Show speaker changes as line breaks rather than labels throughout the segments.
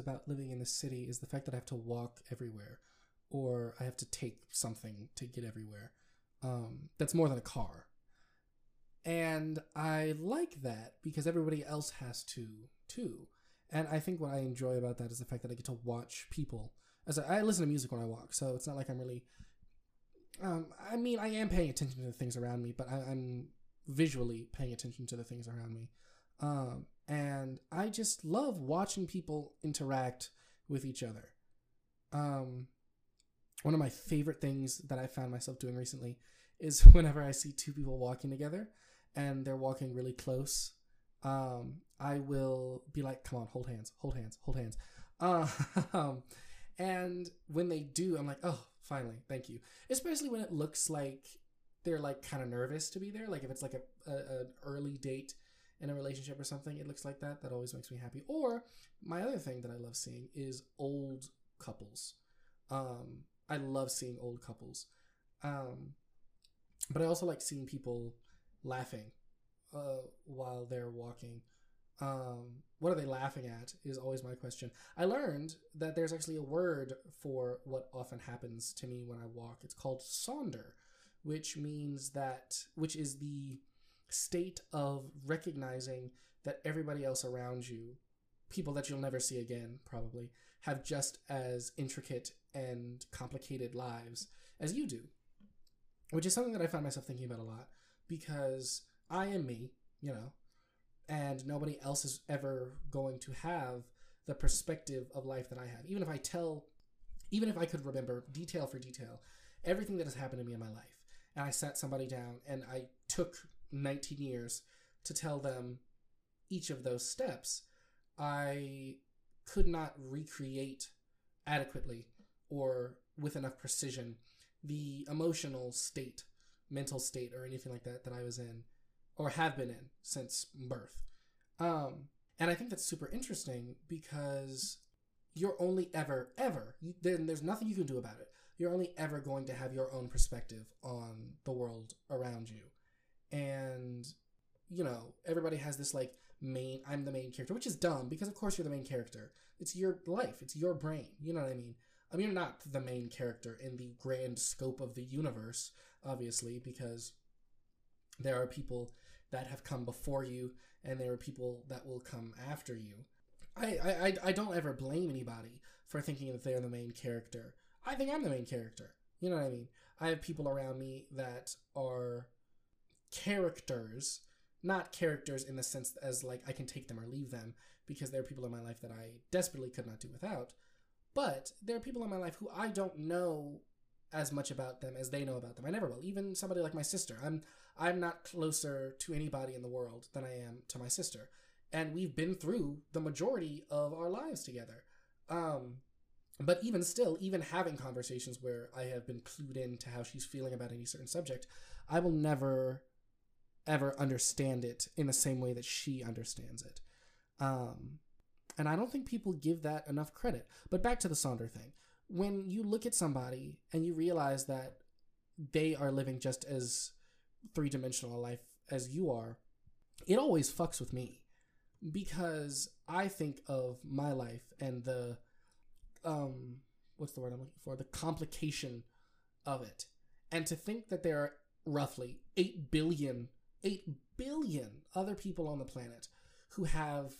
about living in the city is the fact that I have to walk everywhere, or I have to take something to get everywhere. Um, that's more than a car, and I like that because everybody else has to too. And I think what I enjoy about that is the fact that I get to watch people. As I, I listen to music when I walk, so it's not like I'm really. Um, I mean, I am paying attention to the things around me, but I, I'm visually paying attention to the things around me. Um, and I just love watching people interact with each other. Um, one of my favorite things that I found myself doing recently is whenever I see two people walking together and they're walking really close, um, I will be like, "Come on, hold hands, hold hands, hold hands." Um, and when they do, I'm like, "Oh, finally, thank you." Especially when it looks like they're like kind of nervous to be there. Like if it's like a, a an early date in a relationship or something, it looks like that. That always makes me happy. Or my other thing that I love seeing is old couples. Um, I love seeing old couples. Um, but I also like seeing people laughing uh, while they're walking. Um, what are they laughing at is always my question. I learned that there's actually a word for what often happens to me when I walk. It's called sonder, which means that, which is the state of recognizing that everybody else around you, people that you'll never see again, probably, have just as intricate and complicated lives as you do. Which is something that I find myself thinking about a lot because I am me, you know, and nobody else is ever going to have the perspective of life that I have. Even if I tell, even if I could remember detail for detail everything that has happened to me in my life, and I sat somebody down and I took 19 years to tell them each of those steps, I could not recreate adequately or with enough precision the emotional state, mental state, or anything like that that I was in or have been in since birth. Um, and I think that's super interesting because you're only ever, ever, you, then there's nothing you can do about it. You're only ever going to have your own perspective on the world around you and you know everybody has this like main i'm the main character which is dumb because of course you're the main character. It's your life. It's your brain. You know what i mean? I mean you're not the main character in the grand scope of the universe obviously because there are people that have come before you and there are people that will come after you. I i i don't ever blame anybody for thinking that they're the main character. I think i'm the main character. You know what i mean? I have people around me that are characters, not characters in the sense as like I can take them or leave them because there are people in my life that I desperately could not do without. But there are people in my life who I don't know as much about them as they know about them. I never will. Even somebody like my sister. I'm I'm not closer to anybody in the world than I am to my sister. And we've been through the majority of our lives together. Um but even still, even having conversations where I have been clued in to how she's feeling about any certain subject, I will never ever understand it in the same way that she understands it. Um, and I don't think people give that enough credit. But back to the Sonder thing. When you look at somebody and you realize that they are living just as three dimensional a life as you are, it always fucks with me because I think of my life and the um what's the word I'm looking for the complication of it and to think that there are roughly 8 billion 8 billion other people on the planet who have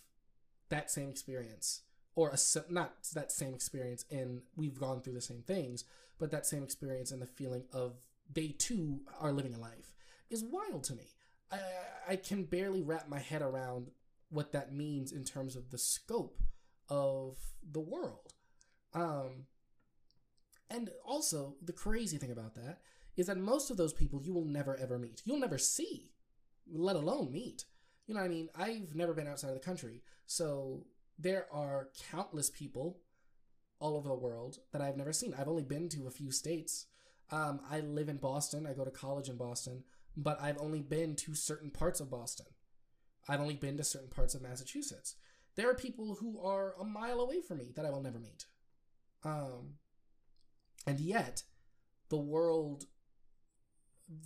that same experience or a, not that same experience in we've gone through the same things but that same experience and the feeling of they too are living a life is wild to me. I, I can barely wrap my head around what that means in terms of the scope of the world. Um, and also the crazy thing about that is that most of those people you will never ever meet. You'll never see let alone meet. You know what I mean? I've never been outside of the country. So there are countless people all over the world that I've never seen. I've only been to a few states. Um, I live in Boston. I go to college in Boston, but I've only been to certain parts of Boston. I've only been to certain parts of Massachusetts. There are people who are a mile away from me that I will never meet. Um, and yet, the world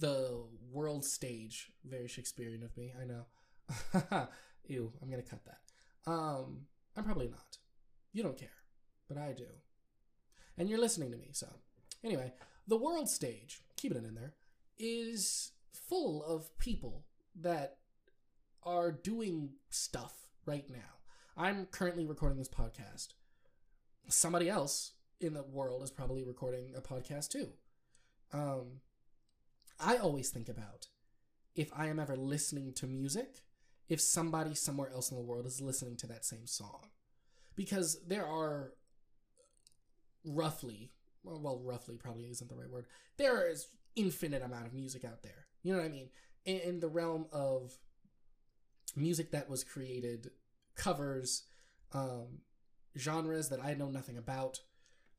the world stage. Very Shakespearean of me, I know. Ew, I'm gonna cut that. Um, I'm probably not. You don't care, but I do. And you're listening to me, so. Anyway, the world stage, keeping it in there, is full of people that are doing stuff right now. I'm currently recording this podcast. Somebody else in the world is probably recording a podcast too. Um, I always think about if I am ever listening to music, if somebody somewhere else in the world is listening to that same song. Because there are roughly, well, roughly probably isn't the right word, there is infinite amount of music out there. You know what I mean? In, the realm of music that was created, covers, um, genres that I know nothing about,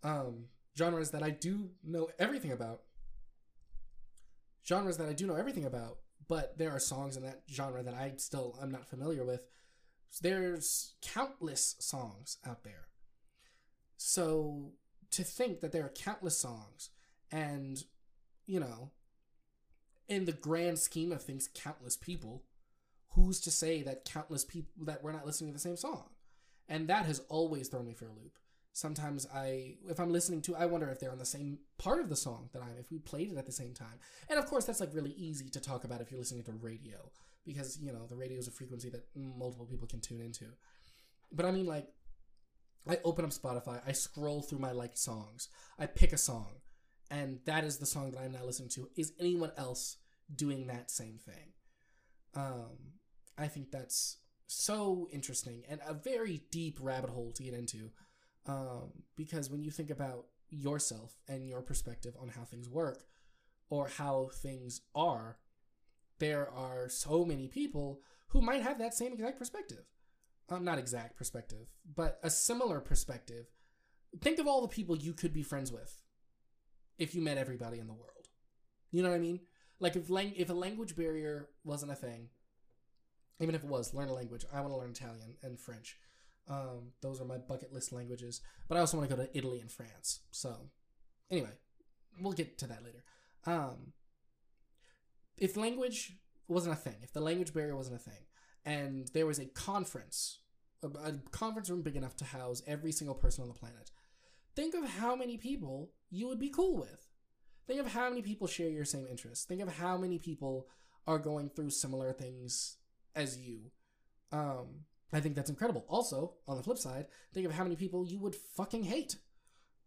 um, genres that I do know everything about, genres that I do know everything about, but there are songs in that genre that I still am not familiar with. There's countless songs out there. So to think that there are countless songs and, you know, in the grand scheme of things, countless people, who's to say that countless people that we're not listening to the same song? And that has always thrown me for a loop sometimes I, if I'm listening to, I wonder if they're on the same part of the song that I'm, if we played it at the same time. And of course, that's like really easy to talk about if you're listening to radio, because, you know, the radio is a frequency that multiple people can tune into. But I mean, like, I open up Spotify, I scroll through my liked songs, I pick a song, and that is the song that I'm now listening to. Is anyone else doing that same thing? Um, I think that's so interesting and a very deep rabbit hole to get into um, because when you think about yourself and your perspective on how things work or how things are, there are so many people who might have that same exact perspective. Um, not exact perspective, but a similar perspective. Think of all the people you could be friends with if you met everybody in the world. You know what I mean? Like if lang- if a language barrier wasn't a thing, even if it was, learn a language. I want to learn Italian and French. Um, those are my bucket list languages. But I also want to go to Italy and France. So, anyway, we'll get to that later. Um, if language wasn't a thing, if the language barrier wasn't a thing, and there was a conference, a, a conference room big enough to house every single person on the planet, think of how many people you would be cool with. Think of how many people share your same interests. Think of how many people are going through similar things as you. Um, I think that's incredible. Also, on the flip side, think of how many people you would fucking hate.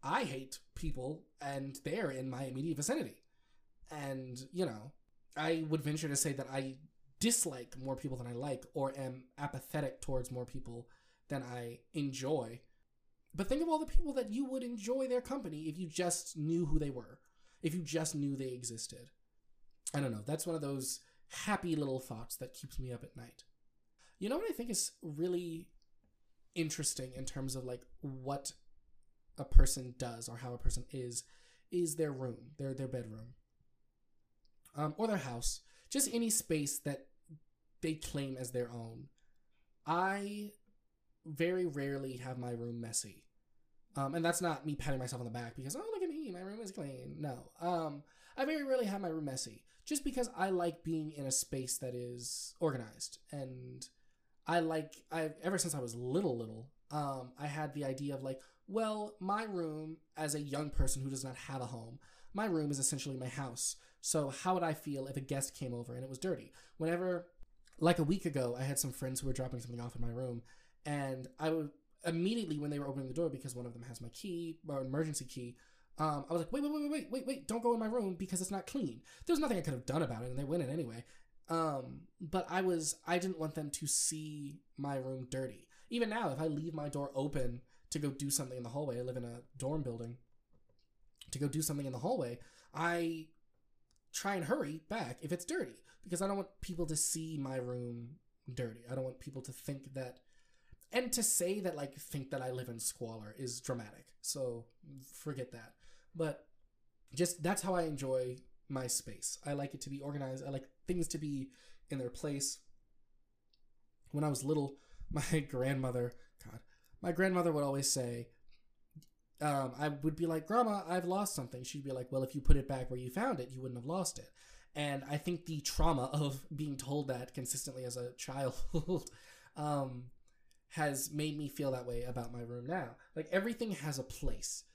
I hate people, and they're in my immediate vicinity. And, you know, I would venture to say that I dislike more people than I like, or am apathetic towards more people than I enjoy. But think of all the people that you would enjoy their company if you just knew who they were, if you just knew they existed. I don't know. That's one of those happy little thoughts that keeps me up at night. You know what I think is really interesting in terms of like what a person does or how a person is is their room, their their bedroom. Um, or their house, just any space that they claim as their own. I very rarely have my room messy. Um, and that's not me patting myself on the back because, oh, look at me, my room is clean. No. Um, I very rarely have my room messy just because I like being in a space that is organized and I like I ever since I was little little, um, I had the idea of like, well, my room as a young person who does not have a home, my room is essentially my house. So how would I feel if a guest came over and it was dirty? Whenever like a week ago, I had some friends who were dropping something off in my room, and I would immediately when they were opening the door because one of them has my key or emergency key. Um, I was like, wait, wait, wait, wait, wait, wait, don't go in my room because it's not clean. There was nothing I could have done about it, and they went in anyway. Um, but I was I didn't want them to see my room dirty. Even now, if I leave my door open to go do something in the hallway, I live in a dorm building. To go do something in the hallway, I try and hurry back if it's dirty because I don't want people to see my room dirty. I don't want people to think that and to say that like think that I live in squalor is dramatic. So forget that. But just that's how I enjoy my space. I like it to be organized. I like things to be in their place. When I was little, my grandmother, God, my grandmother would always say, um, I would be like, Grandma, I've lost something. She'd be like, Well, if you put it back where you found it, you wouldn't have lost it. And I think the trauma of being told that consistently as a child um, has made me feel that way about my room now. Like everything has a place.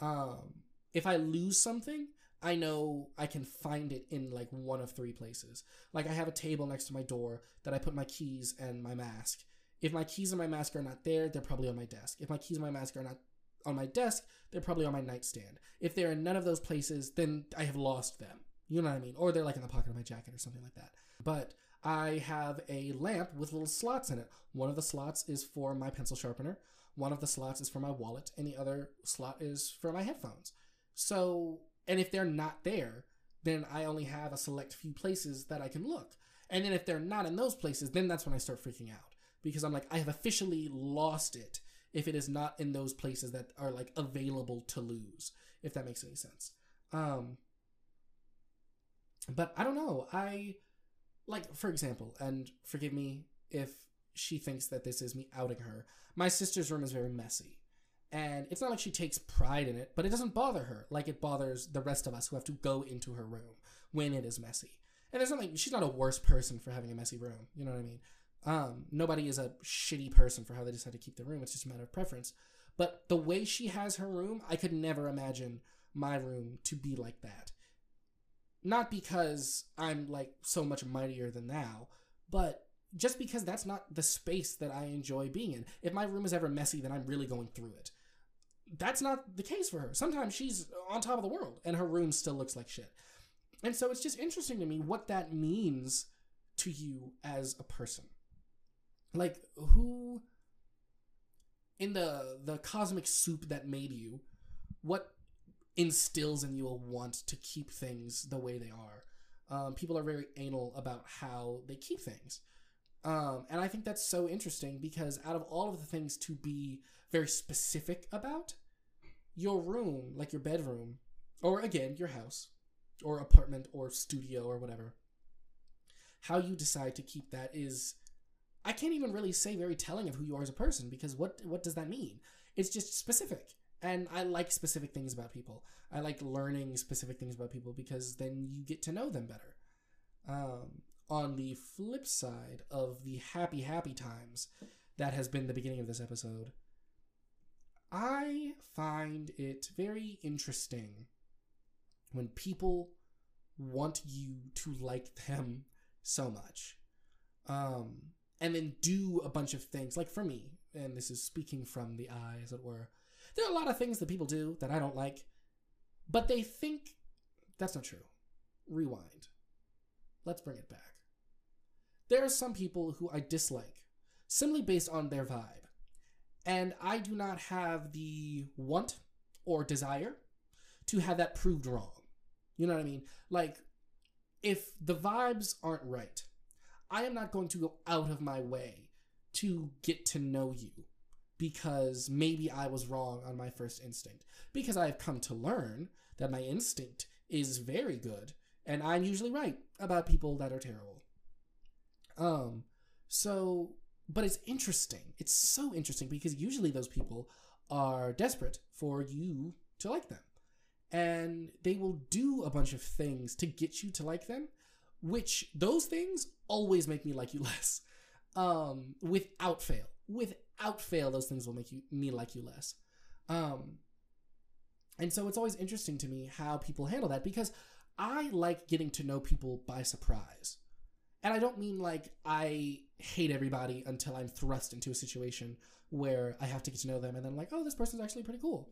Um, if I lose something, I know I can find it in like one of three places. Like I have a table next to my door that I put my keys and my mask. If my keys and my mask are not there, they're probably on my desk. If my keys and my mask are not on my desk, they're probably on my nightstand. If they're in none of those places, then I have lost them. You know what I mean? Or they're like in the pocket of my jacket or something like that. But I have a lamp with little slots in it. One of the slots is for my pencil sharpener, one of the slots is for my wallet, and the other slot is for my headphones. So, and if they're not there, then I only have a select few places that I can look. And then if they're not in those places, then that's when I start freaking out because I'm like, I have officially lost it if it is not in those places that are like available to lose, if that makes any sense. Um, but I don't know. I like, for example, and forgive me if she thinks that this is me outing her. My sister's room is very messy. And it's not like she takes pride in it, but it doesn't bother her like it bothers the rest of us who have to go into her room when it is messy. And there's nothing, she's not a worse person for having a messy room. You know what I mean? Um, nobody is a shitty person for how they decide to keep their room. It's just a matter of preference. But the way she has her room, I could never imagine my room to be like that. Not because I'm like so much mightier than thou, but just because that's not the space that I enjoy being in. If my room is ever messy, then I'm really going through it. That's not the case for her. Sometimes she's on top of the world and her room still looks like shit. And so it's just interesting to me what that means to you as a person. Like who in the the cosmic soup that made you, what instills in you a want to keep things the way they are. Um, people are very anal about how they keep things. Um, and I think that's so interesting because out of all of the things to be very specific about, your room, like your bedroom, or again, your house, or apartment, or studio, or whatever, how you decide to keep that is, I can't even really say very telling of who you are as a person because what what does that mean? It's just specific and I like specific things about people. I like learning specific things about people because then you get to know them better. Um, on the flip side of the happy, happy times that has been the beginning of this episode, I find it very interesting when people want you to like them so much. Um, and then do a bunch of things. Like for me, and this is speaking from the eye, as it were, there are a lot of things that people do that I don't like, but they think that's not true. Rewind. Let's bring it back. There are some people who I dislike simply based on their vibe, and I do not have the want or desire to have that proved wrong. You know what I mean? Like, if the vibes aren't right, I am not going to go out of my way to get to know you because maybe I was wrong on my first instinct. Because I've come to learn that my instinct is very good and I'm usually right about people that are terrible. Um so but it's interesting. It's so interesting because usually those people are desperate for you to like them. And they will do a bunch of things to get you to like them, which those things always make me like you less. Um without fail. Without fail, those things will make you me like you less. Um, and so it's always interesting to me how people handle that because I like getting to know people by surprise. And I don't mean like I hate everybody until I'm thrust into a situation where I have to get to know them and then like, oh, this person's actually pretty cool.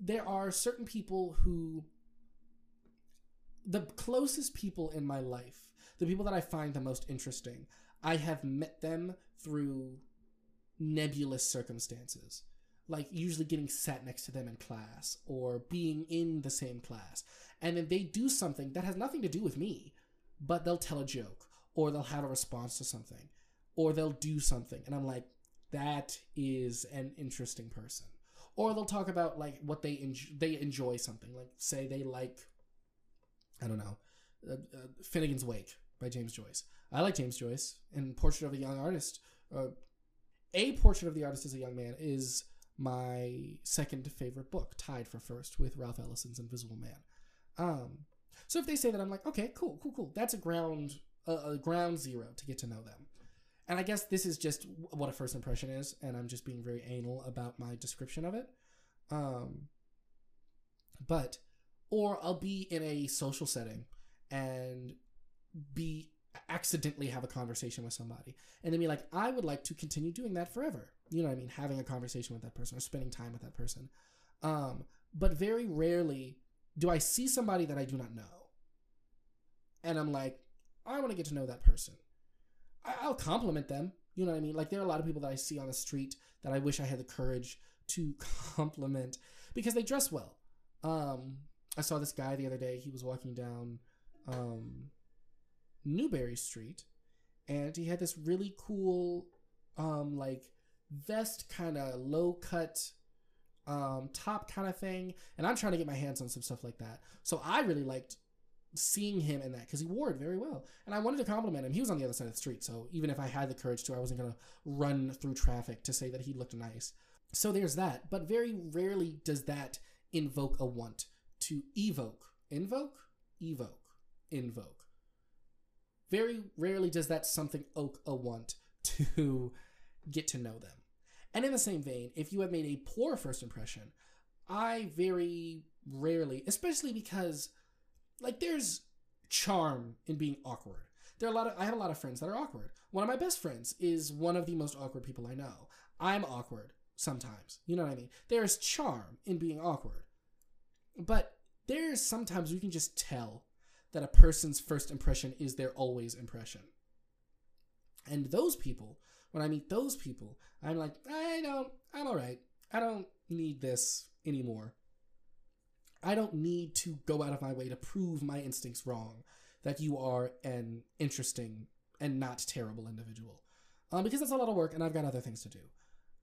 There are certain people who the closest people in my life, the people that I find the most interesting, I have met them through nebulous circumstances like usually getting sat next to them in class or being in the same class and then they do something that has nothing to do with me but they'll tell a joke or they'll have a response to something or they'll do something and i'm like that is an interesting person. Or they'll talk about like what they enjoy they enjoy something like say they like i don't know uh, uh, finnegan's wake by james joyce. I like james joyce and portrait of a young artist. Uh, a Portrait of the Artist as a Young Man is my second favorite book, tied for first with Ralph Ellison's Invisible Man. Um, so if they say that, I'm like, okay, cool, cool, cool. That's a ground, a, a ground zero to get to know them. and I guess this is just what a first impression is, and I'm just being very anal about my description of it. Um, but, or I'll be in a social setting and be accidentally have a conversation with somebody and then be like, I would like to continue doing that forever. You know what I mean? Having a conversation with that person or spending time with that person. Um, but very rarely do I see somebody that I do not know. And I'm like, I want to get to know that person. I- will compliment them. You know what I mean? Like there are a lot of people that I see on the street that I wish I had the courage to compliment because they dress well. Um, I saw this guy the other day. He was walking down um, Newbury Street, and he had this really cool, um, like vest kind of low cut um, top kind of thing. And I'm trying to get my hands on some stuff like that. So I really liked seeing him in that because he wore it very well. And I wanted to compliment him. He was on the other side of the street. So even if I had the courage to, I wasn't going to run through traffic to say that he looked nice. So there's that. But very rarely does that invoke a want to evoke. Invoke? Evoke. Invoke. Very rarely does that something oak a want to get to know them. And in the same vein, if you have made a poor first impression, I very rarely, especially because like there's charm in being awkward. There are a lot of I have a lot of friends that are awkward. One of my best friends is one of the most awkward people I know. I'm awkward sometimes. You know what I mean? There's charm in being awkward. But there's sometimes you can just tell that a person's first impression is their always impression. And those people, when I meet those people, I'm like, I don't, I'm all right. I don't need this anymore. I don't need to go out of my way to prove my instincts wrong, that you are an interesting and not terrible individual. Um, because that's a lot of work and I've got other things to do.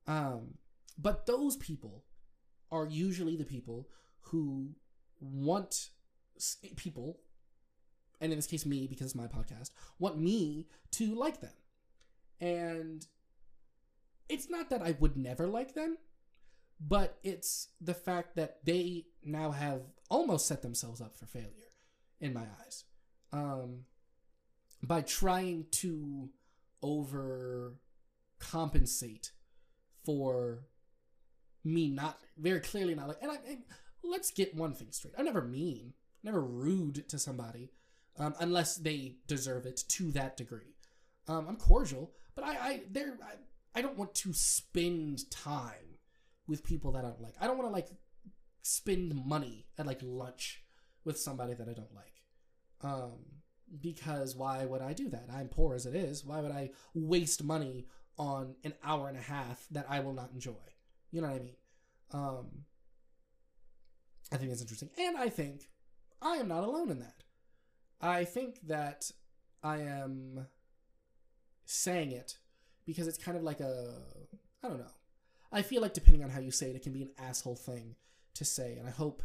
Um, but those people are usually the people who want people, and in this case, me, because it's my podcast, want me to like them. And it's not that I would never like them, but it's the fact that they now have almost set themselves up for failure in my eyes. Um, by trying to overcompensate for me not very clearly not like and I, and let's get one thing straight. I'm never mean never rude to somebody um, unless they deserve it to that degree. Um, i'm cordial but i i there I, I don't want to spend time with people that I don't like. I don't want to like spend money at like lunch with somebody that I don't like. Um, because why would I do that? I'm poor as it is. Why would I waste money on an hour and a half that I will not enjoy? You know what I mean? Um, I think that's interesting. And I think I am not alone in that. I think that I am saying it because it's kind of like a, I don't know. I feel like depending on how you say it, it can be an asshole thing to say, and I hope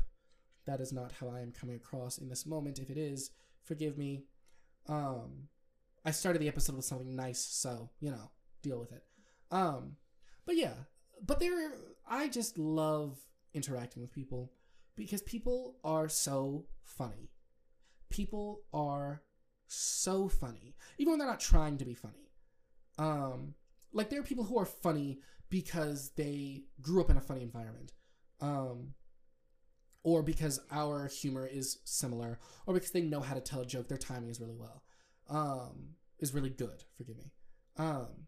that is not how I am coming across in this moment. If it is, forgive me. Um, I started the episode with something nice, so you know, deal with it. Um, but yeah, but there, I just love interacting with people because people are so funny. People are so funny, even when they're not trying to be funny. Um, like there are people who are funny because they grew up in a funny environment. Um, or because our humor is similar, or because they know how to tell a joke. Their timing is really well, um, is really good. Forgive me. Um,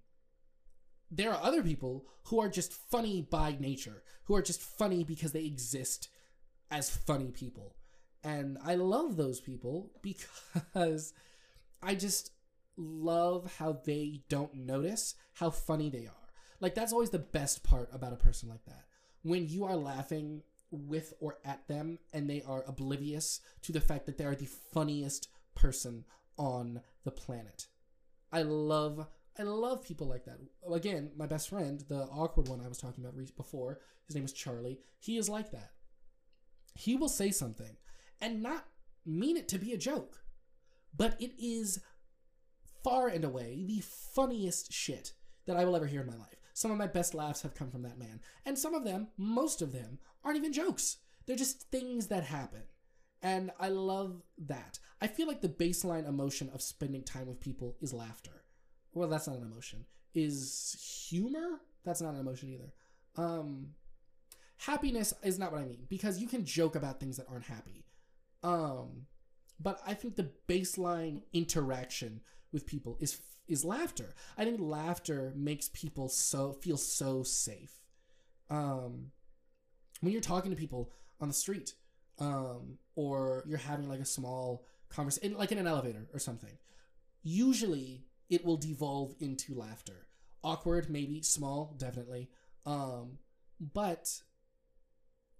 there are other people who are just funny by nature, who are just funny because they exist as funny people, and I love those people because I just love how they don't notice how funny they are. Like that's always the best part about a person like that. When you are laughing with or at them and they are oblivious to the fact that they are the funniest person on the planet. I love I love people like that. Again, my best friend, the awkward one I was talking about before, his name is Charlie. He is like that. He will say something and not mean it to be a joke, but it is far and away the funniest shit that I will ever hear in my life. Some of my best laughs have come from that man. And some of them, most of them, aren't even jokes. They're just things that happen. And I love that. I feel like the baseline emotion of spending time with people is laughter. well, that's not an emotion. Is humor? That's not an emotion either. Um, happiness is not what I mean because you can joke about things that aren't happy. Um, but I think the baseline interaction with people is is laughter. I think laughter makes people so feel so safe. Um, when you're talking to people on the street, um, or you're having like a small conversation, like in an elevator or something, usually it will devolve into laughter. Awkward, maybe. Small, definitely. Um, but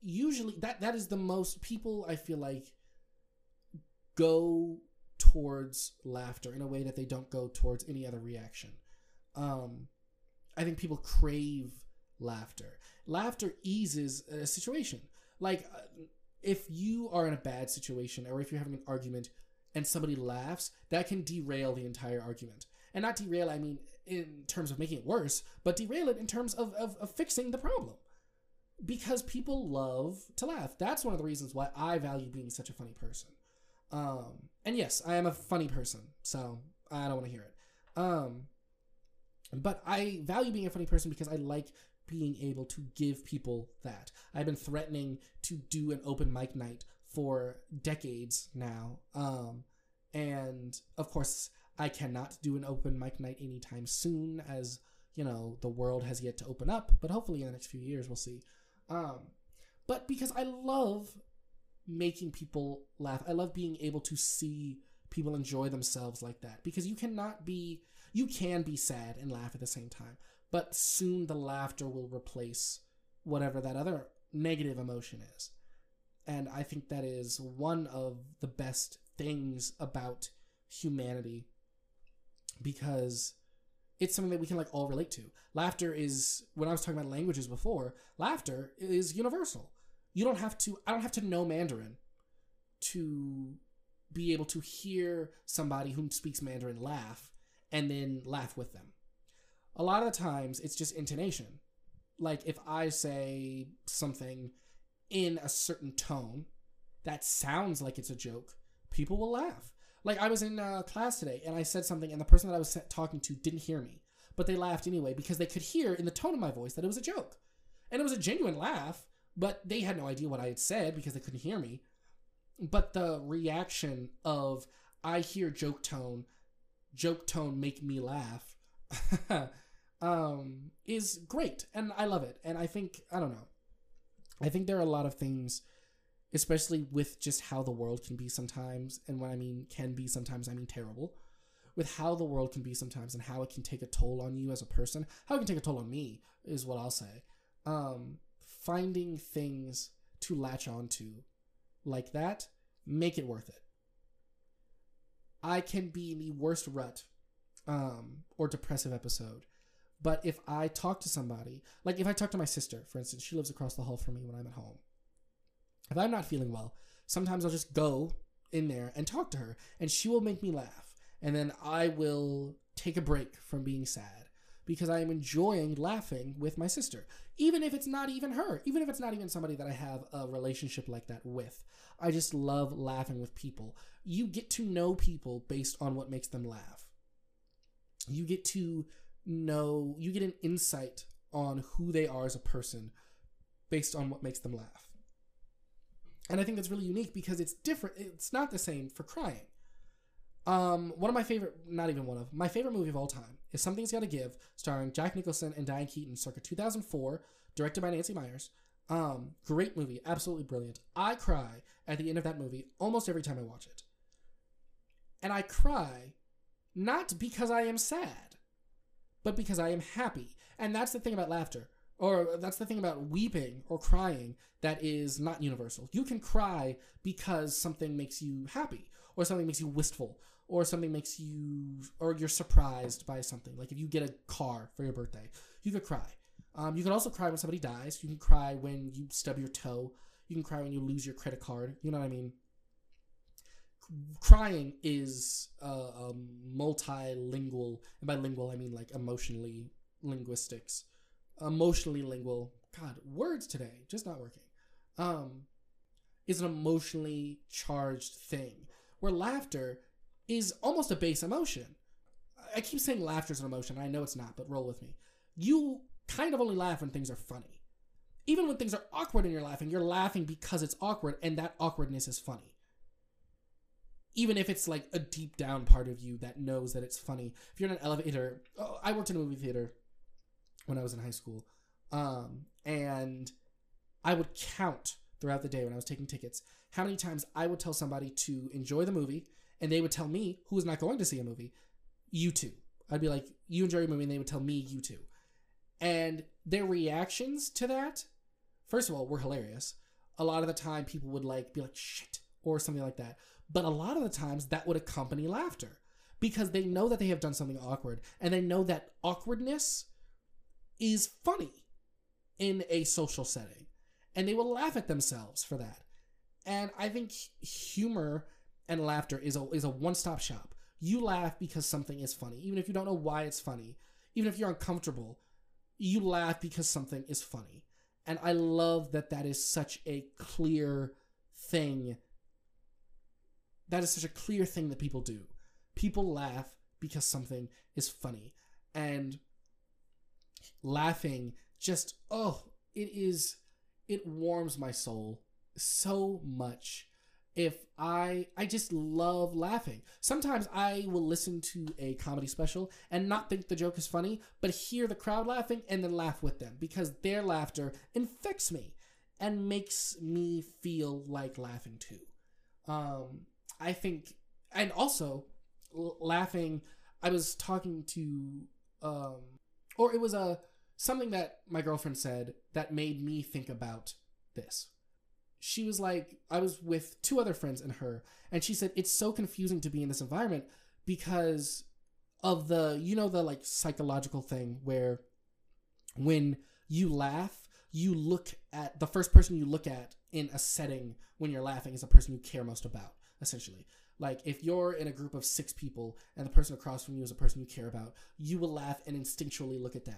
usually that that is the most people I feel like go towards laughter in a way that they don't go towards any other reaction. Um, I think people crave laughter. Laughter eases a situation. Like uh, if you are in a bad situation or if you're having an argument and somebody laughs, that can derail the entire argument. And not derail, I mean in terms of making it worse, but derail it in terms of, of, of fixing the problem. Because people love to laugh. That's one of the reasons why I value being such a funny person. Um, and yes, I am a funny person, so I don't want to hear it. Um, but I value being a funny person because I like being able to give people that. I've been threatening to do an open mic night for decades now. Um, and of course, I cannot do an open mic night anytime soon, as you know, the world has yet to open up, but hopefully in the next few years we'll see. Um, but because I love making people laugh. I love being able to see people enjoy themselves like that because you cannot be you can be sad and laugh at the same time, but soon the laughter will replace whatever that other negative emotion is. And I think that is one of the best things about humanity because it's something that we can like all relate to. Laughter is when I was talking about languages before, laughter is universal you don't have to i don't have to know mandarin to be able to hear somebody who speaks mandarin laugh and then laugh with them. A lot of the times it's just intonation. Like if i say something in a certain tone that sounds like it's a joke people will laugh. Like i was in uh, class today and i said something and the person that i was talking to didn't hear me but they laughed anyway because they could hear in the tone of my voice that it was a joke. And it was a genuine laugh but they had no idea what I had said because they couldn't hear me. But the reaction of I hear joke tone, joke tone make me laugh, um, is great, and I love it. And I think I don't know, I think there are a lot of things, especially with just how the world can be sometimes, and when I mean can be sometimes, I mean terrible. With how the world can be sometimes and how it can take a toll on you as a person, how it can take a toll on me is what I'll say. Um, finding things to latch onto like that make it worth it. I can be in the worst rut um, or depressive episode, but if I talk to somebody, like if I talk to my sister, for instance, she lives across the hall from me when I'm at home. If I'm not feeling well, sometimes I'll just go in there and talk to her, and she will make me laugh, and then I will take a break from being sad because I am enjoying laughing with my sister, even if it's not even her, even if it's not even somebody that I have a relationship like that with. I just love laughing with people. You get to know people based on what makes them laugh. You get to know, you get an insight on who they are as a person based on what makes them laugh. And I think that's really unique because it's different. It's not the same for crying. Um, one of my favorite, not even one of my favorite movie of all time is Something's Gotta Give, starring Jack Nicholson and Diane Keaton, circa 2004, directed by Nancy Meyers. Um, great movie, absolutely brilliant. I cry at the end of that movie almost every time I watch it. And I cry not because I am sad, but because I am happy. And that's the thing about laughter, or that's the thing about weeping or crying that is not universal. You can cry because something makes you happy, or something makes you wistful, or something makes you or you're surprised by something. Like if you get a car for your birthday you could cry. Um, you can also cry when somebody dies. You can cry when you stub your toe. You can cry when you lose your credit card. You know what i mean? Crying is a, a multilingual and by lingual i mean like emotionally linguistics. Emotionally lingual. God words today just not working. Um is an emotionally charged thing where laughter is almost a base emotion. I keep saying laughter is an emotion. I know it's not, but roll with me. You kind of only laugh when things are funny. Even when things are awkward and you're laughing, you're laughing because it's awkward and that awkwardness is funny. Even if it's like a deep down part of you that knows that it's funny. If you're in an elevator, oh, I worked in a movie theater when I was in high school. Um, and I would count throughout the day when I was taking tickets how many times I would tell somebody to enjoy the movie and they would tell me who was not going to see a movie, you too. I'd be like, you enjoy your movie, and they would tell me you too. And their reactions to that, first of all, were hilarious. A lot of the time, people would like be like shit or something like that. But a lot of the times, that would accompany laughter because they know that they have done something awkward, and they know that awkwardness is funny in a social setting, and they will laugh at themselves for that. And I think humor and laughter is a is a one stop shop. You laugh because something is funny, even if you don't know why it's funny, even if you're uncomfortable. You laugh because something is funny, and I love that that is such a clear thing. That is such a clear thing that people do. People laugh because something is funny, and laughing just oh, it is it warms my soul so much if I I just love laughing. Sometimes I will listen to a comedy special and not think the joke is funny, but hear the crowd laughing and then laugh with them because their laughter infects me and makes me feel like laughing too. Um, I think, and also l- laughing. I was talking to, um, or it was a something that my girlfriend said that made me think about this she was like, I was with two other friends and her, and she said it's so confusing to be in this environment because of the, you know, the like psychological thing where when you laugh, you look at the first person you look at in a setting when you're laughing is the person you care most about, essentially. Like if you're in a group of six people and the person across from you is a person you care about, you will laugh and instinctually look at them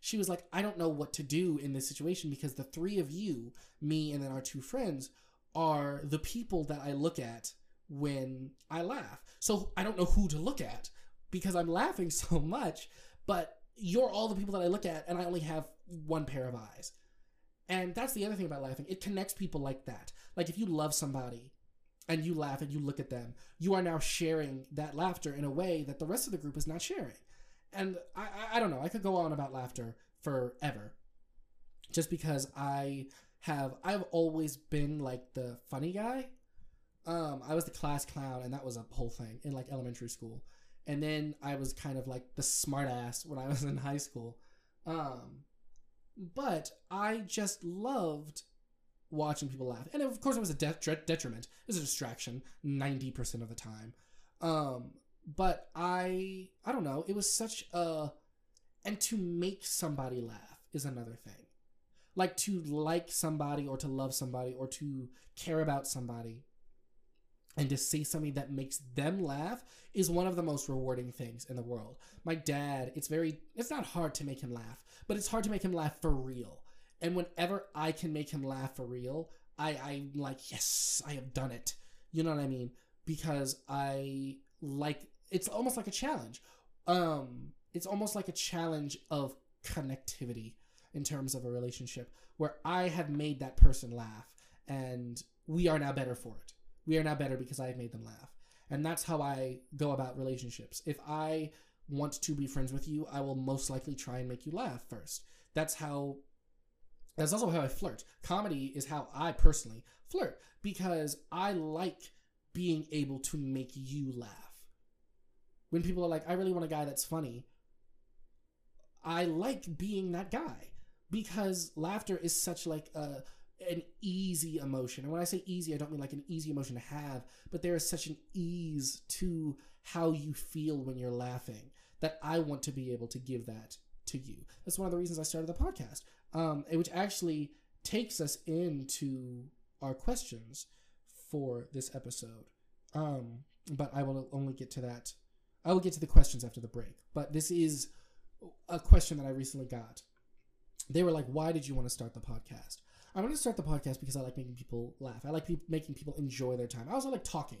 she was like, I don't know what to do in this situation because the three of you, me and then our two friends, are the people that I look at when I laugh. So I don't know who to look at because I'm laughing so much, but you're all the people that I look at and I only have one pair of eyes. And that's the other thing about laughing. It connects people like that. Like if you love somebody and you laugh and you look at them, you are now sharing that laughter in a way that the rest of the group is not sharing and I, I don't know. I could go on about laughter forever, just because I have I've always been like the funny guy. Um, I was the class clown, and that was a whole thing in like elementary school. And then I was kind of like the smartass when I was in high school. Um, but I just loved watching people laugh, and of course it was a de- detriment. It was a distraction ninety percent of the time. Um, but I I don't know. It was such a and to make somebody laugh is another thing. Like to like somebody or to love somebody or to care about somebody and to say something that makes them laugh is one of the most rewarding things in the world. My dad, it's very it's not hard to make him laugh, but it's hard to make him laugh for real. And whenever I can make him laugh for real, I I'm like, yes, I have done it. You know what I mean? Because I like it's almost like a challenge. Um, it's almost like a challenge of connectivity in terms of a relationship where I have made that person laugh and we are now better for it. We are now better because I have made them laugh. And that's how I go about relationships. If I want to be friends with you, I will most likely try and make you laugh first. That's how that's also how I flirt. Comedy is how I personally flirt because I like being able to make you laugh when people are like, I really want a guy that's funny, I like being that guy because laughter is such like a an easy emotion. And when I say easy, I don't mean like an easy emotion to have, but there is such an ease to how you feel when you're laughing that I want to be able to give that to you. That's one of the reasons I started the podcast, um, which actually takes us into our questions for this episode. Um, but I will only get to that I will get to the questions after the break, but this is a question that I recently got. They were like, "Why did you want to start the podcast?" I want to start the podcast because I like making people laugh. I like pe- making people enjoy their time. I also like talking.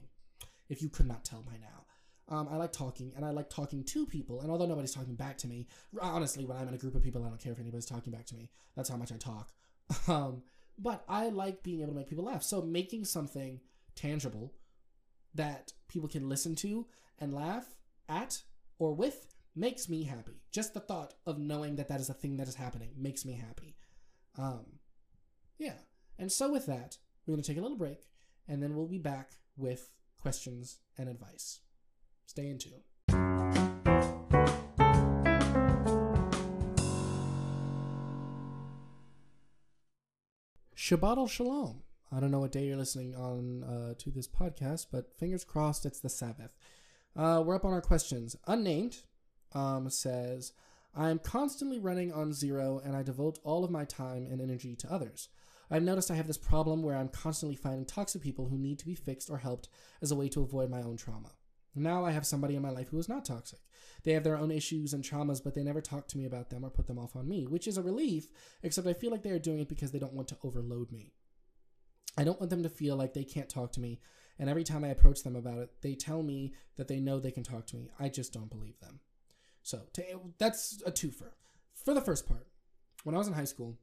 If you could not tell by now, Um, I like talking and I like talking to people. And although nobody's talking back to me, honestly, when I'm in a group of people, I don't care if anybody's talking back to me. That's how much I talk. Um, but I like being able to make people laugh. So making something tangible that people can listen to and laugh at or with makes me happy. Just the thought of knowing that that is a thing that is happening makes me happy. Um, yeah. And so with that, we're going to take a little break and then we'll be back with questions and advice. Stay in tune. Shabbat Shalom. I don't know what day you're listening on uh, to this podcast, but fingers crossed it's the Sabbath. Uh, we're up on our questions. Unnamed um, says, I am constantly running on zero and I devote all of my time and energy to others. I've noticed I have this problem where I'm constantly finding toxic people who need to be fixed or helped as a way to avoid my own trauma. Now I have somebody in my life who is not toxic. They have their own issues and traumas, but they never talk to me about them or put them off on me, which is a relief, except I feel like they are doing it because they don't want to overload me. I don't want them to feel like they can't talk to me, and every time I approach them about it, they tell me that they know they can talk to me. I just don't believe them. So to, that's a twofer. For the first part, when I was in high school,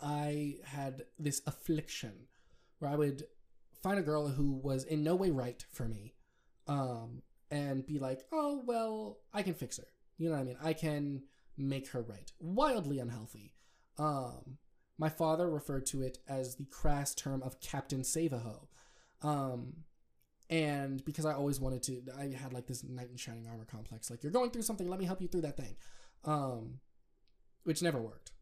I had this affliction where I would find a girl who was in no way right for me um, and be like, oh, well, I can fix her. You know what I mean? I can make her right. Wildly unhealthy. Um, my father referred to it as the crass term of Captain Save-A-Ho. Um, and because I always wanted to, I had like this knight in shining armor complex. Like, you're going through something, let me help you through that thing. Um, which never worked.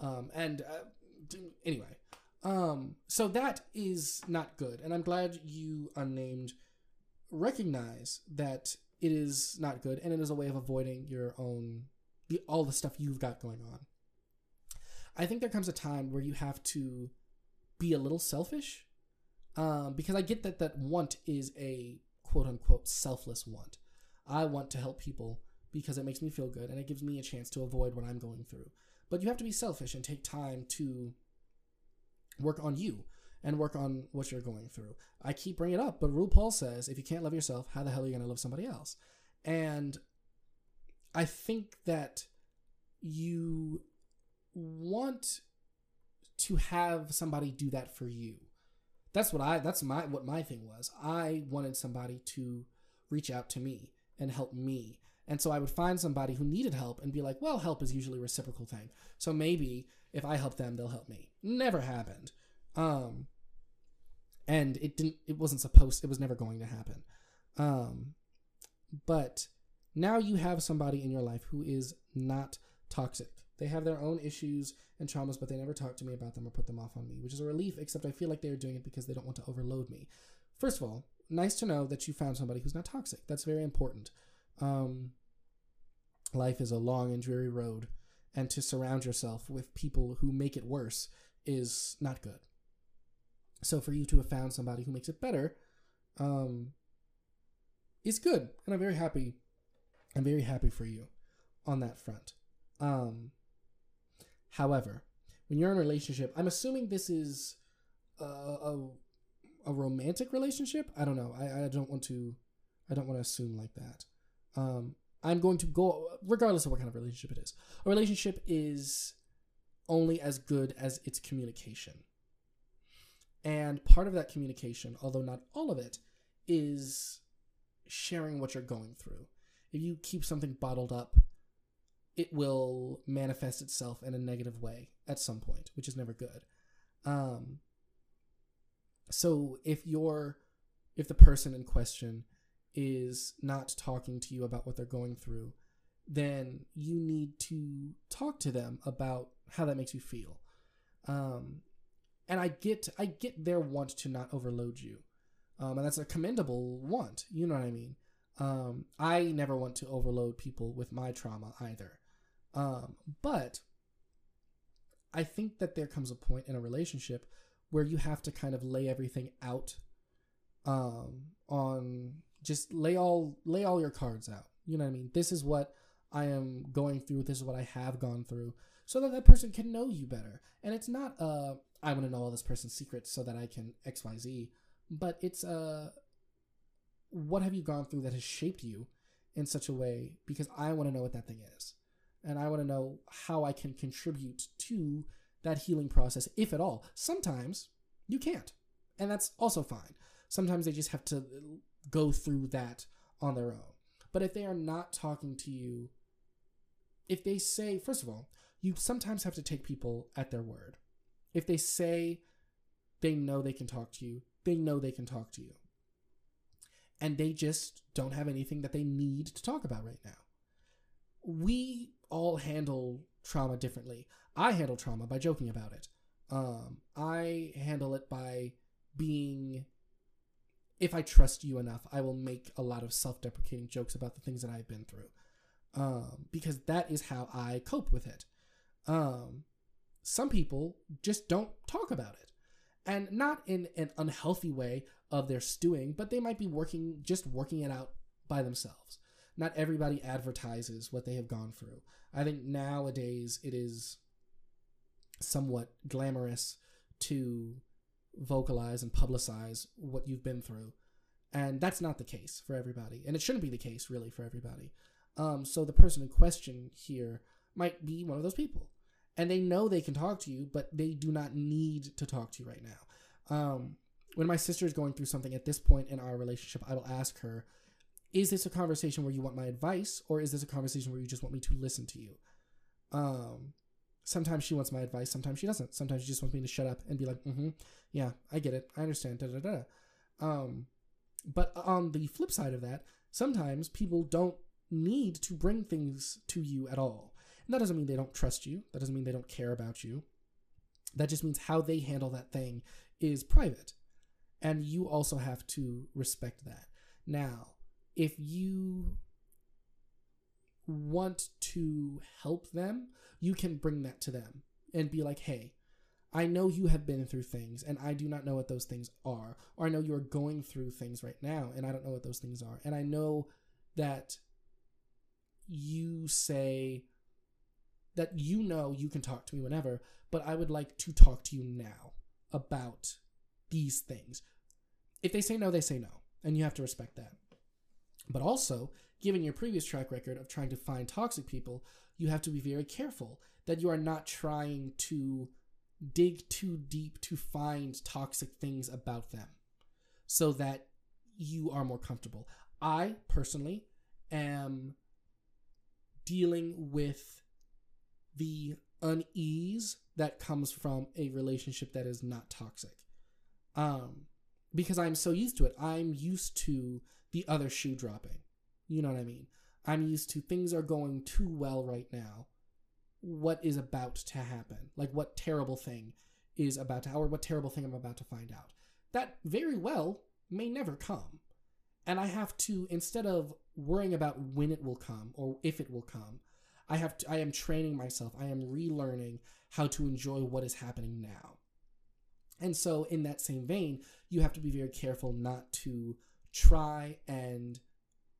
Um, and uh, anyway, um, so that is not good. And I'm glad you unnamed recognize that it is not good and it is a way of avoiding your own the all the stuff you've got going on. I think there comes a time where you have to be a little selfish um, because I get that that want is a quote unquote selfless want. I want to help people because it makes me feel good and it gives me a chance to avoid what I'm going through. But you have to be selfish and take time to work on you and work on what you're going through. I keep bringing it up, but RuPaul says if you can't love yourself, how the hell are you going to love somebody else? And I think that you want to have somebody do that for you. That's what I that's my what my thing was. I wanted somebody to reach out to me and help me. And so I would find somebody who needed help and be like, well, help is usually a reciprocal thing. So maybe if I help them, they'll help me. Never happened. Um, and it didn't. It wasn't supposed. It was never going to happen. Um, but now you have somebody in your life who is not toxic. They have their own issues and traumas, but they never talk to me about them or put them off on me, which is a relief. Except I feel like they're doing it because they don't want to overload me. First of all, nice to know that you found somebody who's not toxic. That's very important. Um, life is a long and dreary road, and to surround yourself with people who make it worse is not good. So for you to have found somebody who makes it better, um, is good, and I'm very happy. I'm very happy for you on that front. Um, however, when you're in a relationship, I'm assuming this is a, a, a romantic relationship. I don't know. I, I don't want to. I don't want to assume like that. Um, I'm going to go regardless of what kind of relationship it is. A relationship is only as good as its communication. And part of that communication, although not all of it, is sharing what you're going through. If you keep something bottled up, it will manifest itself in a negative way at some point, which is never good. Um, so if you're, if the person in question is not talking to you about what they're going through, then you need to talk to them about how that makes you feel. Um, and I get I get their want to not overload you, um, and that's a commendable want. You know what I mean? Um, I never want to overload people with my trauma either, um, but I think that there comes a point in a relationship where you have to kind of lay everything out um, on just lay all lay all your cards out. You know what I mean? This is what I am going through. This is what I have gone through, so that that person can know you better. And it's not uh I want to know all this person's secrets so that I can X Y Z, but it's uh what have you gone through that has shaped you in such a way? Because I want to know what that thing is. And I want to know how I can contribute to that healing process, if at all. Sometimes you can't. And that's also fine. Sometimes they just have to uh, go through that on their own. But if they are not talking to you, if they say, first of all, you sometimes have to take people at their word. If they say they know they can talk to you, they know they can talk to you. And they just don't have anything that they need to talk about right now. We all handle trauma differently. I handle trauma by joking about it. Um, I handle it by being if I trust you enough, I will make a lot of self deprecating jokes about the things that I've been through. Um, because that is how I cope with it. Um, some people just don't talk about it. And not in an unhealthy way of their stewing, but they might be working, just working it out by themselves. Not everybody advertises what they have gone through. I think nowadays it is somewhat glamorous to vocalize and publicize what you've been through. And that's not the case for everybody. And it shouldn't be the case, really, for everybody. Um, so the person in question here might be one of those people. And they know they can talk to you, but they do not need to talk to you right now. Um, when my sister is going through something at this point in our relationship, I will ask her, Is this a conversation where you want my advice, or is this a conversation where you just want me to listen to you? Um, sometimes she wants my advice, sometimes she doesn't. Sometimes she just wants me to shut up and be like, mm-hmm, yeah, I get it, I understand, da da da. Um, but on the flip side of that, sometimes people don't need to bring things to you at all. And that doesn't mean they don't trust you. That doesn't mean they don't care about you. That just means how they handle that thing is private. And you also have to respect that. Now, if you want to help them, you can bring that to them and be like, hey, I know you have been through things and I do not know what those things are. Or I know you're going through things right now and I don't know what those things are. And I know that you say that you know you can talk to me whenever, but I would like to talk to you now about these things. If they say no, they say no. And you have to respect that. But also, given your previous track record of trying to find toxic people, you have to be very careful that you are not trying to dig too deep to find toxic things about them so that you are more comfortable. I personally am dealing with the unease that comes from a relationship that is not toxic. Um, because I'm so used to it. I'm used to the other shoe dropping. You know what I mean? I'm used to things are going too well right now. What is about to happen? Like what terrible thing is about to, or what terrible thing I'm about to find out? That very well may never come. And I have to, instead of worrying about when it will come or if it will come, I have to, I am training myself. I am relearning how to enjoy what is happening now. And so, in that same vein, you have to be very careful not to try and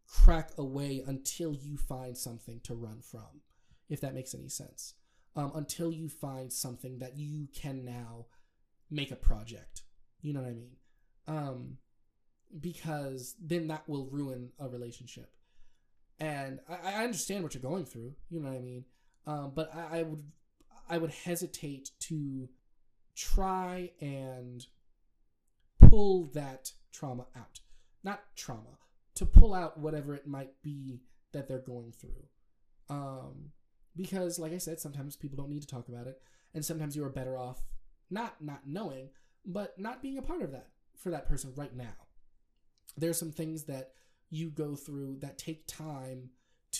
crack away until you find something to run from, if that makes any sense. Um, until you find something that you can now make a project. You know what I mean? Um, because then that will ruin a relationship. And I, I understand what you're going through. You know what I mean? Um, but I, I would I would hesitate to try and pull that trauma out. Not trauma, to pull out whatever it might be that they're going through. Um, because, like I said, sometimes people don't need to talk about it, and sometimes you are better off not not knowing, but not being a part of that for that person right now. There are some things that you go through that take time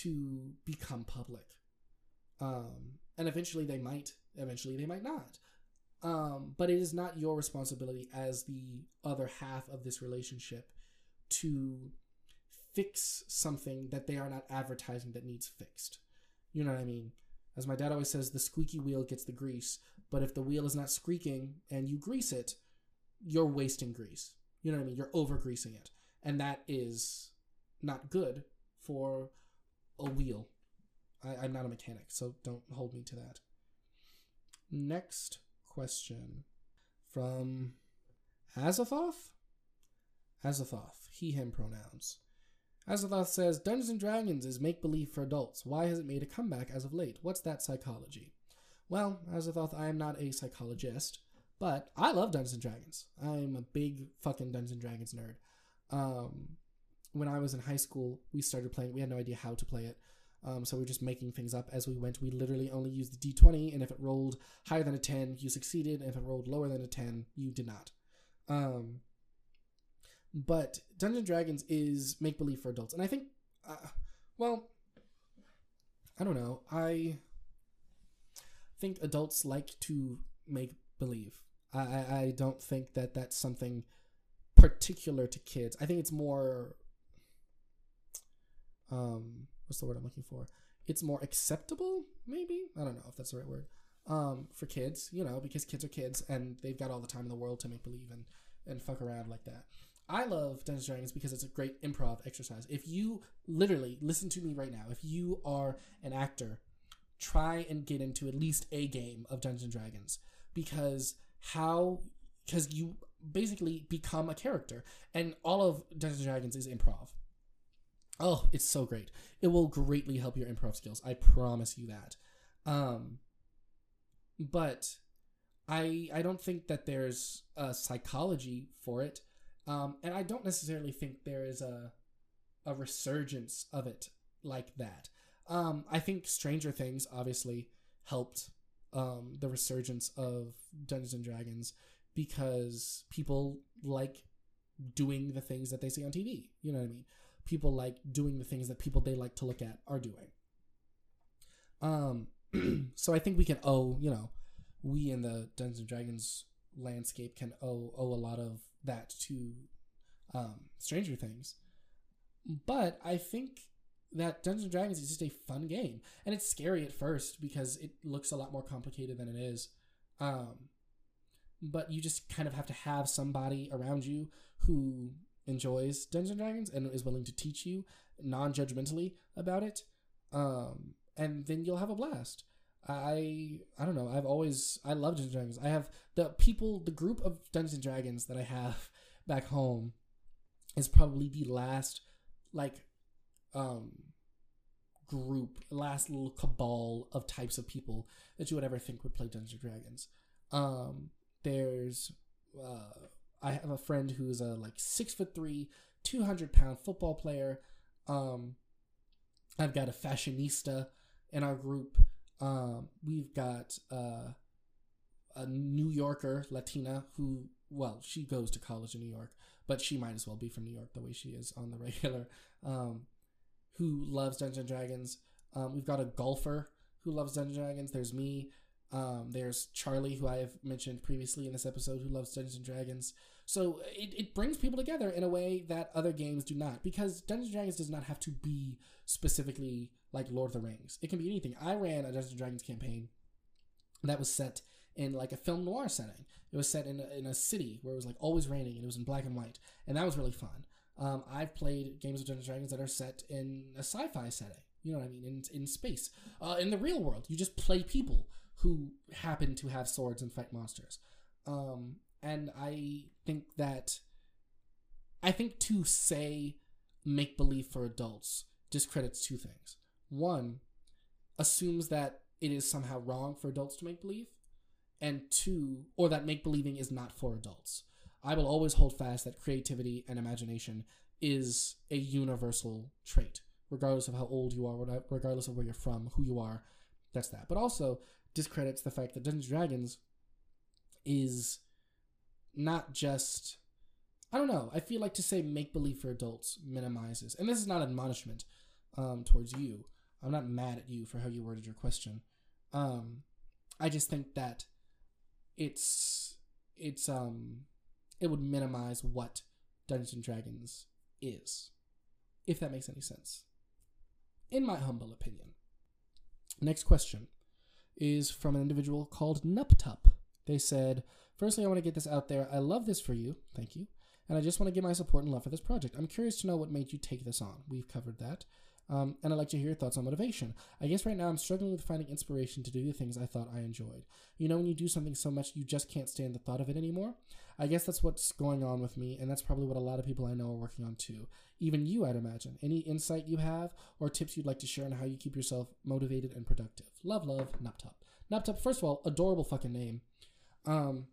to become public, um, and eventually they might, eventually they might not. Um, but it is not your responsibility as the other half of this relationship to fix something that they are not advertising that needs fixed. You know what I mean? As my dad always says, the squeaky wheel gets the grease. But if the wheel is not squeaking and you grease it, you're wasting grease. You know what I mean? You're over greasing it. And that is not good for a wheel. I, am not a mechanic, so don't hold me to that. Next question from Azathoth. Azathoth, he, him pronouns. Azathoth says Dungeons and Dragons is make believe for adults. Why has it made a comeback as of late? What's that psychology? Well, Azathoth, I am not a psychologist, but I love Dungeons and Dragons. I'm a big fucking Dungeons and Dragons nerd. Um, when I was in high school, we started playing. We had no idea how to play it. Um, so we are just making things up as we went. We literally only used the d20, and if it rolled higher than a 10, you succeeded. And if it rolled lower than a 10, you did not. Um, but Dungeons Dragons is make believe for adults, and I think, uh, well, I don't know. I think adults like to make believe. I, I don't think that that's something particular to kids. I think it's more um what's the word I'm looking for? It's more acceptable, maybe? I don't know if that's the right word. Um, for kids, you know, because kids are kids and they've got all the time in the world to make believe and, and fuck around like that. I love Dungeons and Dragons because it's a great improv exercise. If you literally listen to me right now, if you are an actor, try and get into at least a game of Dungeons and Dragons because how because you basically become a character and all of Dungeons and Dragons is improv. Oh, it's so great. It will greatly help your improv skills. I promise you that. Um but I I don't think that there's a psychology for it. Um and I don't necessarily think there is a a resurgence of it like that. Um I think Stranger Things obviously helped um the resurgence of Dungeons and Dragons because people like doing the things that they see on TV. You know what I mean? people like doing the things that people they like to look at are doing. Um, so I think we can owe, you know, we in the Dungeons and Dragons landscape can owe owe a lot of that to um, Stranger Things. But I think that Dungeons and Dragons is just a fun game, and it's scary at first because it looks a lot more complicated than it is. Um, but you just kind of have to have somebody around you who enjoys Dungeons and Dragons and is willing to teach you non-judgmentally about it, um, and then you'll have a blast. I I don't know. I've always I love Dungeons and Dragons. I have the people, the group of Dungeons and Dragons that I have back home is probably the last like um group, last little cabal of types of people that you would ever think would play Dungeons and Dragons. Um, there's uh, I have a friend who's a like six foot three, two hundred pound football player. Um, I've got a fashionista in our group. Um, we've got uh, a New Yorker Latina who, well, she goes to college in New York, but she might as well be from New York the way she is on the regular. Um, who loves Dungeons and Dragons. Um, we've got a golfer who loves Dungeons and Dragons. There's me. Um, there's Charlie, who I have mentioned previously in this episode, who loves Dungeons and Dragons. So it, it brings people together in a way that other games do not, because Dungeons and Dragons does not have to be specifically like Lord of the Rings. It can be anything. I ran a Dungeons and Dragons campaign that was set in like a film noir setting. It was set in a, in a city where it was like always raining and it was in black and white, and that was really fun. Um, I've played games of Dungeons and Dragons that are set in a sci-fi setting. You know what I mean? In in space, uh, in the real world, you just play people who happen to have swords and fight monsters. Um, and I think that I think to say make believe for adults discredits two things. One, assumes that it is somehow wrong for adults to make believe, and two, or that make believing is not for adults. I will always hold fast that creativity and imagination is a universal trait, regardless of how old you are, regardless of where you're from, who you are. That's that. But also, discredits the fact that Dungeons Dragons is not just I don't know. I feel like to say make believe for adults minimizes, and this is not admonishment um, towards you. I'm not mad at you for how you worded your question. Um, I just think that it's it's um it would minimize what Dungeons and Dragons is, if that makes any sense. In my humble opinion. Next question is from an individual called Nuptup. They said, Firstly, I want to get this out there. I love this for you. Thank you. And I just want to give my support and love for this project. I'm curious to know what made you take this on. We've covered that. Um, and I'd like to hear your thoughts on motivation. I guess right now I'm struggling with finding inspiration to do the things I thought I enjoyed. You know, when you do something so much, you just can't stand the thought of it anymore. I guess that's what's going on with me, and that's probably what a lot of people I know are working on too. Even you, I'd imagine. Any insight you have or tips you'd like to share on how you keep yourself motivated and productive? Love, love, Nuptup. Nuptup, first of all, adorable fucking name. Um,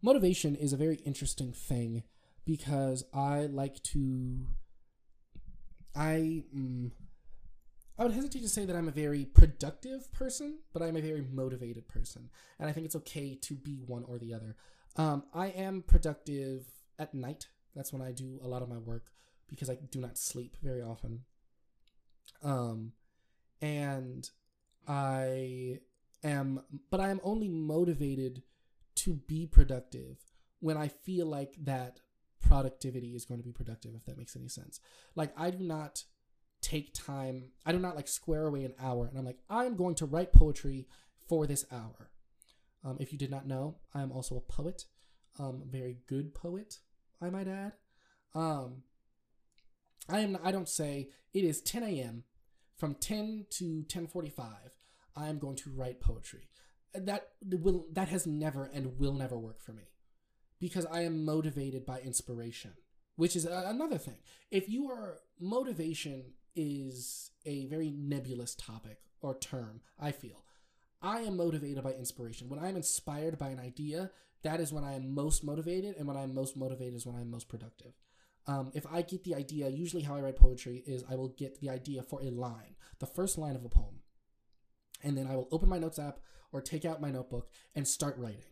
motivation is a very interesting thing because I like to. I. Mm, I would hesitate to say that I'm a very productive person, but I'm a very motivated person. And I think it's okay to be one or the other. Um, I am productive at night. That's when I do a lot of my work because I do not sleep very often. Um, and I am, but I am only motivated to be productive when I feel like that productivity is going to be productive, if that makes any sense. Like, I do not take time, I do not like square away an hour and I'm like, I'm going to write poetry for this hour. Um, if you did not know, I am also a poet, um, very good poet, I might add. Um, I am. I don't say it is 10 a.m. From 10 to 10:45, I am going to write poetry. That will. That has never and will never work for me, because I am motivated by inspiration, which is another thing. If you are motivation is a very nebulous topic or term. I feel I am motivated by inspiration. When I'm inspired by an idea, that is when I am most motivated, and when I'm most motivated is when I'm most productive. Um, if I get the idea, usually how I write poetry is I will get the idea for a line, the first line of a poem, and then I will open my notes app or take out my notebook and start writing.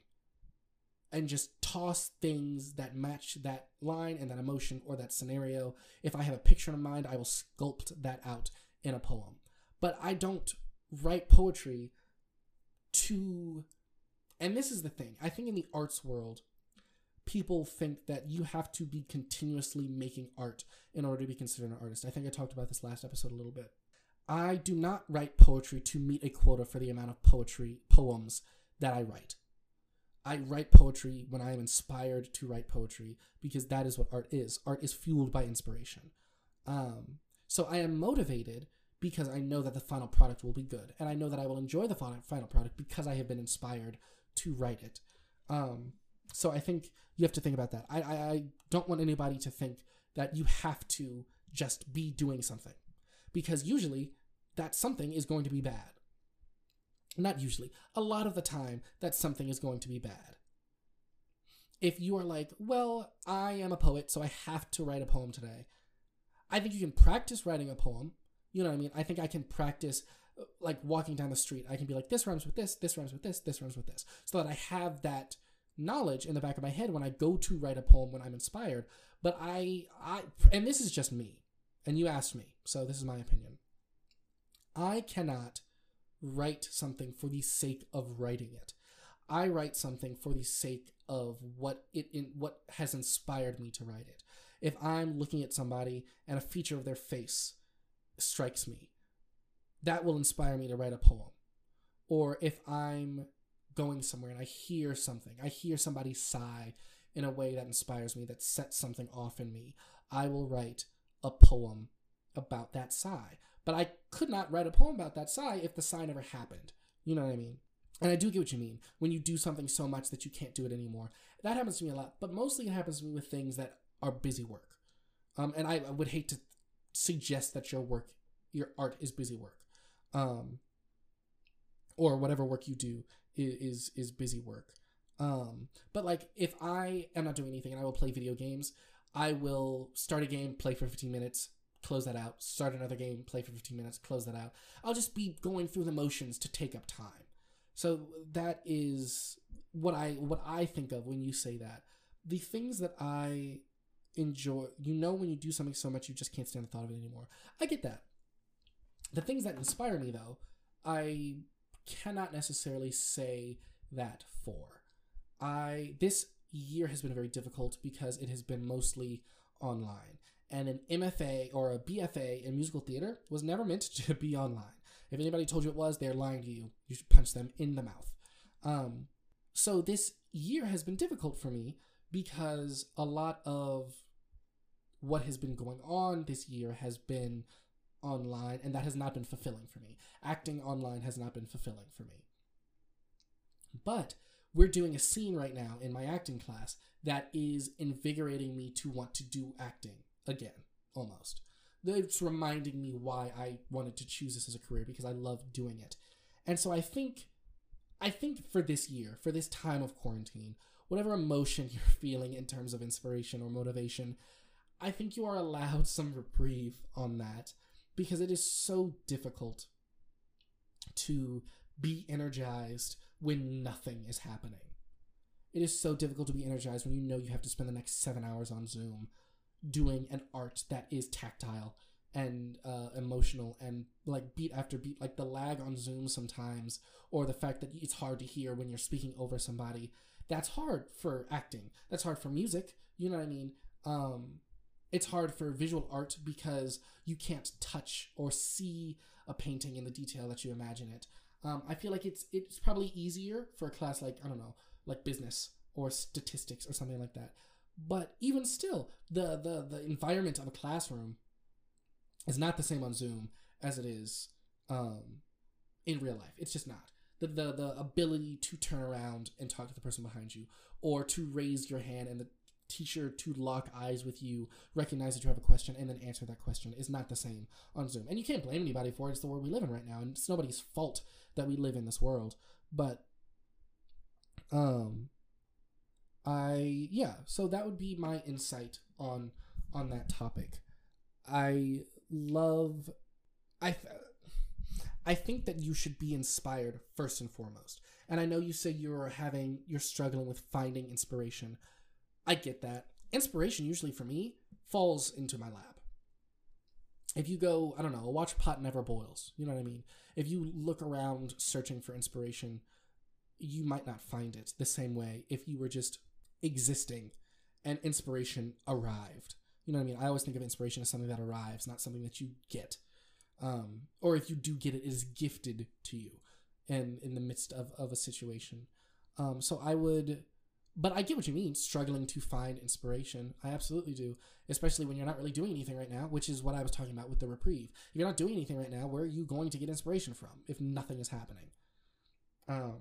And just toss things that match that line and that emotion or that scenario. If I have a picture in mind, I will sculpt that out in a poem. But I don't write poetry to and this is the thing i think in the arts world people think that you have to be continuously making art in order to be considered an artist i think i talked about this last episode a little bit i do not write poetry to meet a quota for the amount of poetry poems that i write i write poetry when i am inspired to write poetry because that is what art is art is fueled by inspiration um, so i am motivated because I know that the final product will be good, and I know that I will enjoy the final product because I have been inspired to write it. Um, so I think you have to think about that. I, I, I don't want anybody to think that you have to just be doing something, because usually that something is going to be bad. Not usually, a lot of the time that something is going to be bad. If you are like, well, I am a poet, so I have to write a poem today. I think you can practice writing a poem you know what I mean? I think I can practice uh, like walking down the street. I can be like, this rhymes with this, this rhymes with this, this rhymes with this, so that I have that knowledge in the back of my head when I go to write a poem when I'm inspired. But I, I, and this is just me, and you asked me, so this is my opinion. I cannot write something for the sake of writing it. I write something for the sake of what it in what has inspired me to write it. If I'm looking at somebody and a feature of their face strikes me, that will inspire me to write a poem. Or if I'm going somewhere and I hear something, I hear somebody sigh in a way that inspires me, that sets something off in me, I will write a poem about that sigh. But I could not write a poem about that sigh if the sigh never happened. You know what I mean? And I do get what you mean when you do something so much that you can't do it anymore. That happens to me a lot, but mostly it happens to me with things that are busy work. Um, and I, I would hate to suggest that your work, your art is busy work, um, or whatever work you do is is, is busy work. Um, but like if I am not doing anything and I will play video games, I will start a game, play for 15 minutes, close that out, start another game, play for 15 minutes, close that out. I'll just be going through the motions to take up time. So that is what I what I think of when you say that. The things that I enjoy you know when you do something so much you just can't stand the thought of it anymore i get that the things that inspire me though i cannot necessarily say that for i this year has been very difficult because it has been mostly online and an mfa or a bfa in musical theater was never meant to be online if anybody told you it was they're lying to you you should punch them in the mouth um, so this year has been difficult for me because a lot of what has been going on this year has been online, and that has not been fulfilling for me. Acting online has not been fulfilling for me. But we're doing a scene right now in my acting class that is invigorating me to want to do acting again, almost. It's reminding me why I wanted to choose this as a career because I love doing it. And so I think I think for this year, for this time of quarantine, whatever emotion you're feeling in terms of inspiration or motivation, I think you are allowed some reprieve on that because it is so difficult to be energized when nothing is happening. It is so difficult to be energized when you know you have to spend the next seven hours on Zoom doing an art that is tactile and uh, emotional and like beat after beat like the lag on zoom sometimes or the fact that it's hard to hear when you're speaking over somebody that's hard for acting. That's hard for music you know what i mean? Um it's hard for visual art because you can't touch or see a painting in the detail that you imagine it. Um, i feel like it's it's probably easier for a class like i don't know like business or statistics or something like that but even still the the the environment of a classroom is not the same on Zoom as it is um, in real life. It's just not. The, the the ability to turn around and talk to the person behind you, or to raise your hand and the teacher to lock eyes with you, recognize that you have a question, and then answer that question is not the same on Zoom. And you can't blame anybody for it. It's the world we live in right now, and it's nobody's fault that we live in this world. But, um, I yeah. So that would be my insight on on that topic. I love I I think that you should be inspired first and foremost. And I know you say you're having you're struggling with finding inspiration. I get that. Inspiration usually for me falls into my lap. If you go, I don't know, a watch pot never boils. You know what I mean? If you look around searching for inspiration, you might not find it the same way if you were just existing and inspiration arrived. You know what I mean? I always think of inspiration as something that arrives, not something that you get. Um, or if you do get it, it is gifted to you and in the midst of, of a situation. Um, so I would, but I get what you mean, struggling to find inspiration. I absolutely do, especially when you're not really doing anything right now, which is what I was talking about with the reprieve. If you're not doing anything right now, where are you going to get inspiration from if nothing is happening? Um,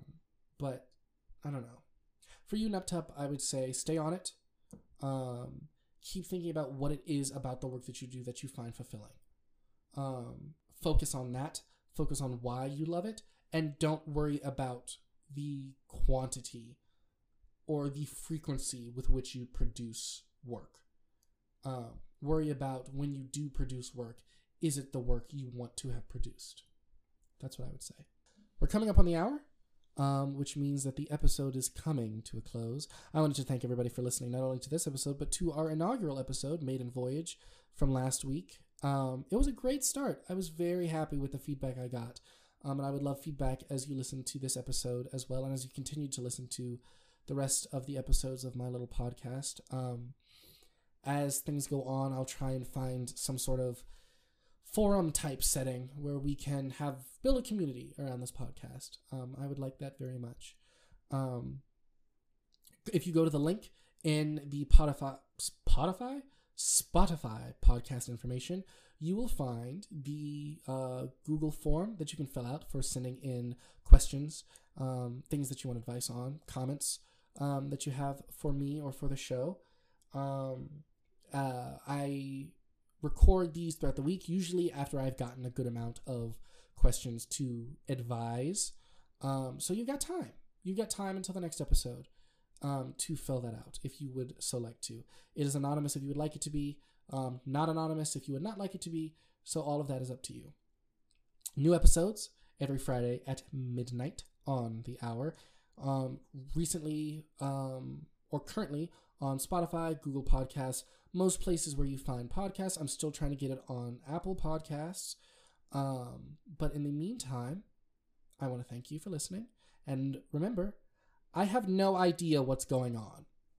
but I don't know. For you, Nuptup, I would say stay on it. Um, keep thinking about what it is about the work that you do that you find fulfilling. Um, focus on that. Focus on why you love it, and don't worry about the quantity or the frequency with which you produce work. Um, worry about when you do produce work, is it the work you want to have produced? That's what I would say. We're coming up on the hour um, which means that the episode is coming to a close. I wanted to thank everybody for listening, not only to this episode, but to our inaugural episode, Maiden Voyage, from last week. Um, it was a great start. I was very happy with the feedback I got. Um, and I would love feedback as you listen to this episode as well, and as you continue to listen to the rest of the episodes of my little podcast. Um, as things go on, I'll try and find some sort of forum type setting where we can have build a community around this podcast. Um, I would like that very much. Um, if you go to the link in the Spotify, Spotify, Spotify podcast information, you will find the uh, Google form that you can fill out for sending in questions, um, things that you want advice on, comments um, that you have for me or for the show. Um, uh, I record these throughout the week, usually after I've gotten a good amount of questions to advise. Um, so you've got time. You've got time until the next episode um, to fill that out if you would so like to. It is anonymous if you would like it to be, um, not anonymous if you would not like it to be. So all of that is up to you. New episodes every Friday at midnight on the hour. Um, recently, um, or currently on Spotify, Google Podcasts, most places where you find podcasts. I'm still trying to get it on Apple Podcasts. Um, but in the meantime, I want to thank you for listening. And remember, I have no idea what's going on.